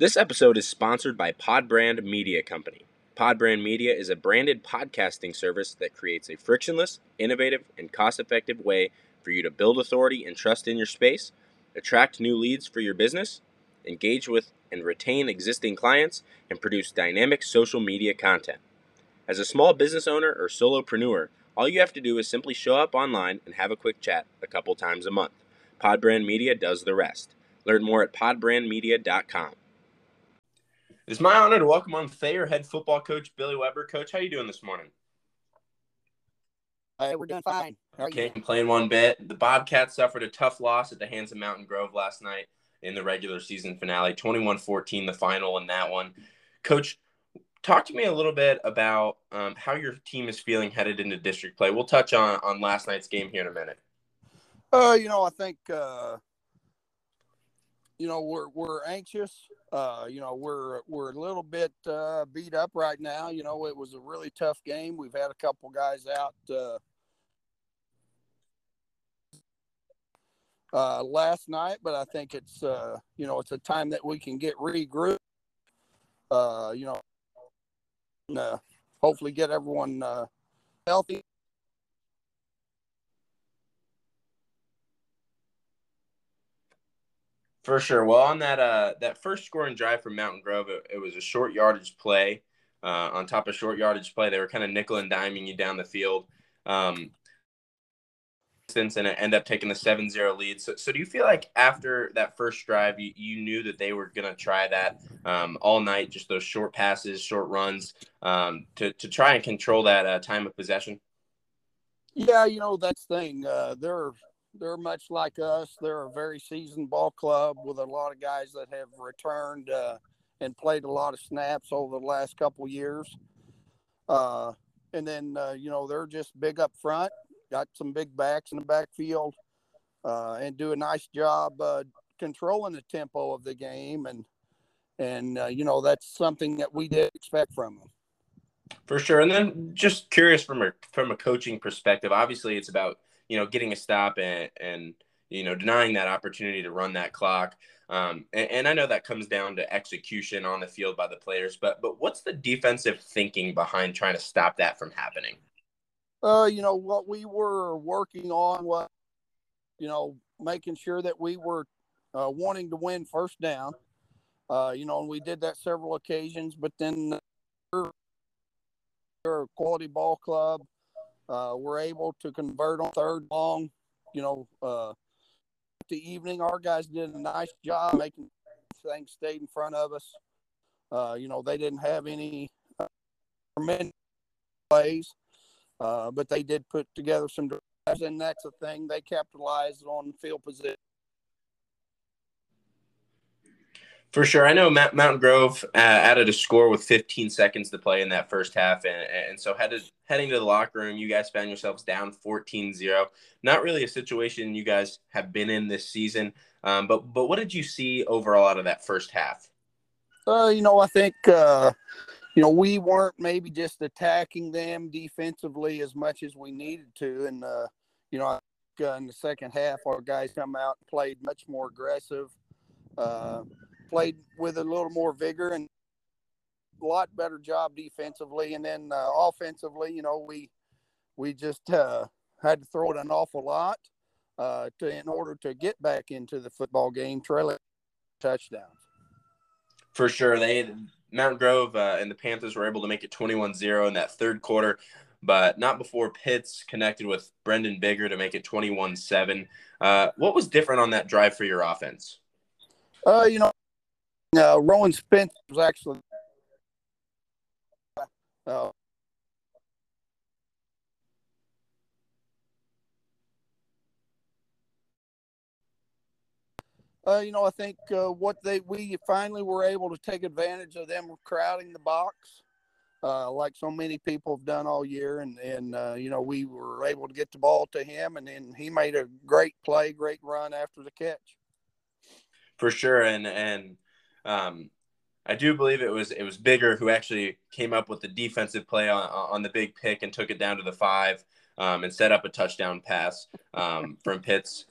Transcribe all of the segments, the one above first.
This episode is sponsored by Podbrand Media Company. Podbrand Media is a branded podcasting service that creates a frictionless, innovative, and cost effective way for you to build authority and trust in your space, attract new leads for your business, engage with and retain existing clients, and produce dynamic social media content. As a small business owner or solopreneur, all you have to do is simply show up online and have a quick chat a couple times a month. Podbrand Media does the rest. Learn more at podbrandmedia.com. It's my honor to welcome on Thayer head football coach Billy Webber. Coach, how you doing this morning? Hey, we're doing fine. Can't complain one bit. The Bobcats suffered a tough loss at the hands of Mountain Grove last night in the regular season finale 21-14 the final in that one coach talk to me a little bit about um, how your team is feeling headed into district play we'll touch on on last night's game here in a minute uh you know i think uh you know we're we're anxious uh you know we're we're a little bit uh beat up right now you know it was a really tough game we've had a couple guys out uh uh, last night, but I think it's uh, you know it's a time that we can get regrouped. Uh, you know, and, uh, hopefully get everyone uh, healthy. For sure. Well, on that uh, that first scoring drive from Mountain Grove, it, it was a short yardage play. Uh, on top of short yardage play, they were kind of nickel and diming you down the field. Um, and end up taking the 7-0 lead. So, so do you feel like after that first drive, you, you knew that they were going to try that um, all night, just those short passes, short runs um, to, to try and control that uh, time of possession? Yeah, you know, that's the thing. Uh, they're, they're much like us. They're a very seasoned ball club with a lot of guys that have returned uh, and played a lot of snaps over the last couple years. Uh, and then, uh, you know, they're just big up front got some big backs in the backfield, uh, and do a nice job uh, controlling the tempo of the game. And and uh, you know that's something that we did expect from them. For sure. And then just curious from a from a coaching perspective, obviously it's about you know getting a stop and and you know denying that opportunity to run that clock. Um, and, and, I know that comes down to execution on the field by the players, but but what's the defensive thinking behind trying to stop that from happening? uh, you know, what we were working on was, you know, making sure that we were uh, wanting to win first down. Uh, you know, and we did that several occasions, but then we're, a quality ball club. Uh, we're able to convert on third long. You know, uh, the evening, our guys did a nice job making things stay in front of us. Uh, you know, they didn't have any uh, plays. Uh, but they did put together some drives, and that's a thing they capitalized on field position. For sure, I know Mountain Grove uh, added a score with 15 seconds to play in that first half, and, and so headed heading to the locker room, you guys found yourselves down 14-0. Not really a situation you guys have been in this season, um, but but what did you see overall out of that first half? Uh, you know, I think uh, you know, we weren't maybe just attacking them defensively as much as we needed to. And, uh, you know, uh, in the second half, our guys come out and played much more aggressive, uh, played with a little more vigor and a lot better job defensively. And then uh, offensively, you know, we we just uh, had to throw it an awful lot uh, to in order to get back into the football game, trailing touchdowns. For sure, they Mount Grove uh, and the Panthers were able to make it 21 0 in that third quarter, but not before Pitts connected with Brendan Bigger to make it 21 uh, 7. What was different on that drive for your offense? Uh, you know, uh, Rowan Spence was actually uh, Uh, you know, I think uh, what they we finally were able to take advantage of them crowding the box, uh, like so many people have done all year, and and uh, you know we were able to get the ball to him, and then he made a great play, great run after the catch. For sure, and and um, I do believe it was it was Bigger who actually came up with the defensive play on on the big pick and took it down to the five um, and set up a touchdown pass um, from Pitts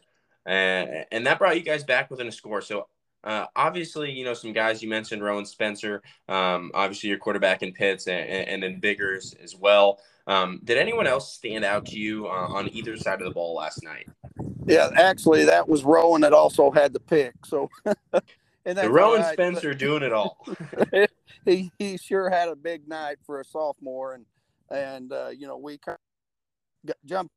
and, and that brought you guys back within a score. So uh, obviously, you know, some guys you mentioned, Rowan Spencer, um, obviously your quarterback in Pitts, and, and then Biggers as well. Um, did anyone else stand out to you uh, on either side of the ball last night? Yeah, actually, that was Rowan that also had the pick. So, and the Rowan right, Spencer but, doing it all. he he sure had a big night for a sophomore, and and uh, you know we kind of jumped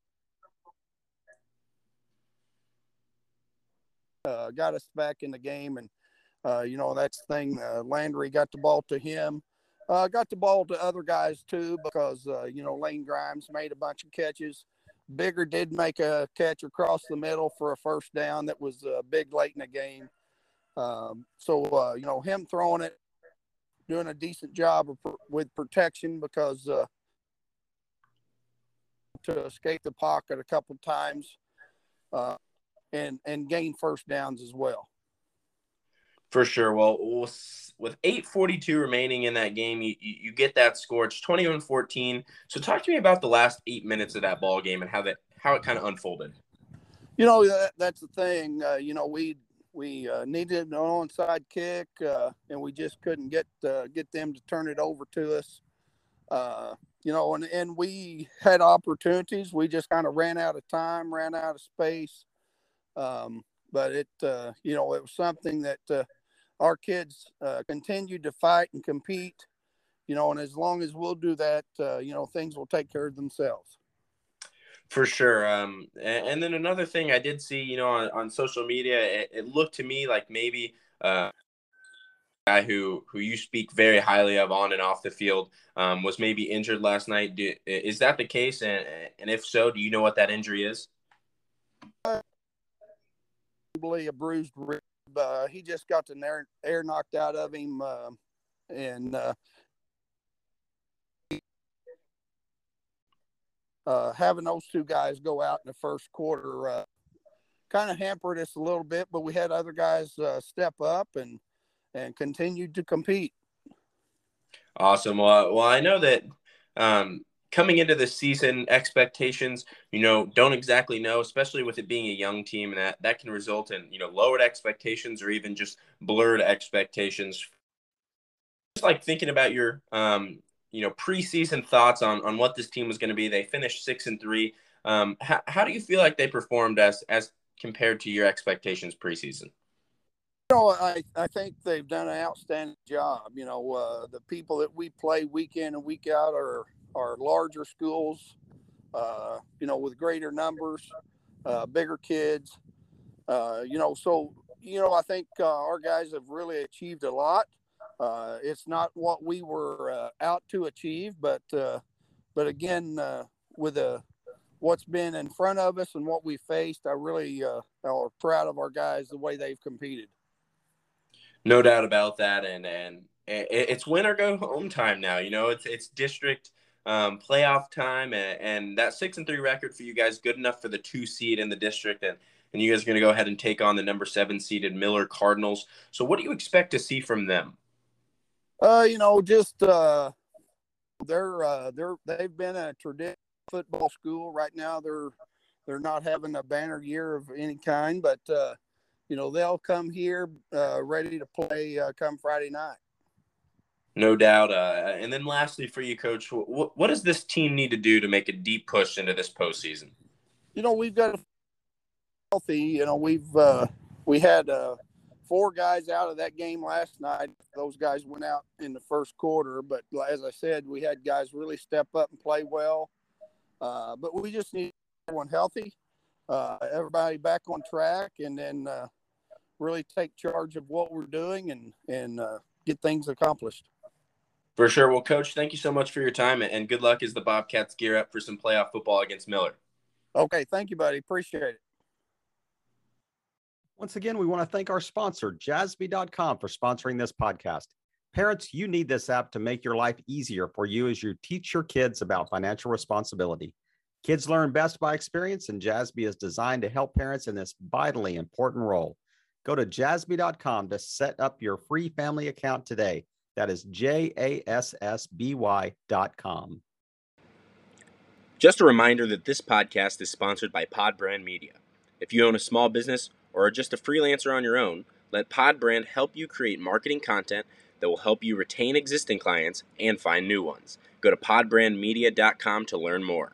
uh, got us back in the game. And, uh, you know, that's the thing. Uh, Landry got the ball to him. Uh, got the ball to other guys too because, uh, you know, Lane Grimes made a bunch of catches. Bigger did make a catch across the middle for a first down that was uh, big late in the game. Um, so, uh, you know, him throwing it, doing a decent job of, with protection because uh, to escape the pocket a couple times. Uh, and and gain first downs as well. For sure. Well, with 8:42 remaining in that game, you, you get that score. It's 21-14. So talk to me about the last eight minutes of that ball game and how that how it kind of unfolded. You know that, that's the thing. Uh, you know we we uh, needed an onside kick, uh, and we just couldn't get uh, get them to turn it over to us. Uh, you know, and and we had opportunities. We just kind of ran out of time, ran out of space. Um, but it, uh, you know, it was something that uh, our kids continued to fight and compete, you know, and as long as we'll do that, you know, things will take care of themselves. For sure. Um, and, and, then another thing I did see, you know, on, on social media, it, it, looked to me like maybe uh, guy who who you speak very highly of on and off the field um, was maybe injured last night. Do, is that the case? And, and if so, do you know what that injury is? Probably a bruised rib. Uh, he just got the air, air knocked out of him, uh, and uh, having those two guys go out in the first quarter uh, kind of hampered us a little bit. But we had other guys uh, step up and and continued to compete. Awesome. Well, well, I know that um, coming into the season expectations you know don't exactly know especially with it being a young team and that that can result in you know lowered expectations or even just blurred expectations just like thinking about your um you know preseason thoughts on on what this team was going to be they finished six and three um how, how do you feel like they performed as as compared to your expectations preseason you know, I, I think they've done an outstanding job. You know, uh, the people that we play week in and week out are are larger schools, uh, you know, with greater numbers, uh, bigger kids. Uh, you know, so you know, I think uh, our guys have really achieved a lot. Uh, it's not what we were uh, out to achieve, but but again, with a what's been in front of us and what we faced, I really uh, are proud of our guys the way they've competed. No doubt about that, and and it's win or go home time now. You know, it's it's district um, playoff time, and, and, that six and three record for you guys good enough for the two seed in the district, and and you guys are going to go ahead and take on the number seven seeded Miller Cardinals. So, what do you expect to see from them? Uh, you know, just uh, they're uh, they're they've been a traditional football school. Right now, they're they're not having a banner year of any kind, but uh, you know they'll come here uh, ready to play uh, come Friday night. No doubt. Uh, and then lastly, for you, Coach, what, what does this team need to do to make a deep push into this postseason? You know, we've got a healthy. You know, we've uh, we had uh, four guys out of that game last night. Those guys went out in the first quarter, but as I said, we had guys really step up and play well. Uh, but we just need everyone healthy, uh, everybody back on track, and then uh, really take charge of what we're doing and and uh, get things accomplished. For sure. Well, Coach, thank you so much for your time and good luck as the Bobcats gear up for some playoff football against Miller. Okay. Thank you, buddy. Appreciate it. Once again, we want to thank our sponsor, jassby.com, for sponsoring this podcast. Parents, you need this app to make your life easier for you as you teach your kids about financial responsibility. Kids learn best by experience, and Jassby is designed to help parents in this vitally important role. Go to jassby.com to set up your free family account today. That is J A S S B Y.com. Just a reminder that this podcast is sponsored by Podbrand Media. If you own a small business or are just a freelancer on your own, let Podbrand help you create marketing content that will help you retain existing clients and find new ones. Go to podbrandmedia.com to learn more.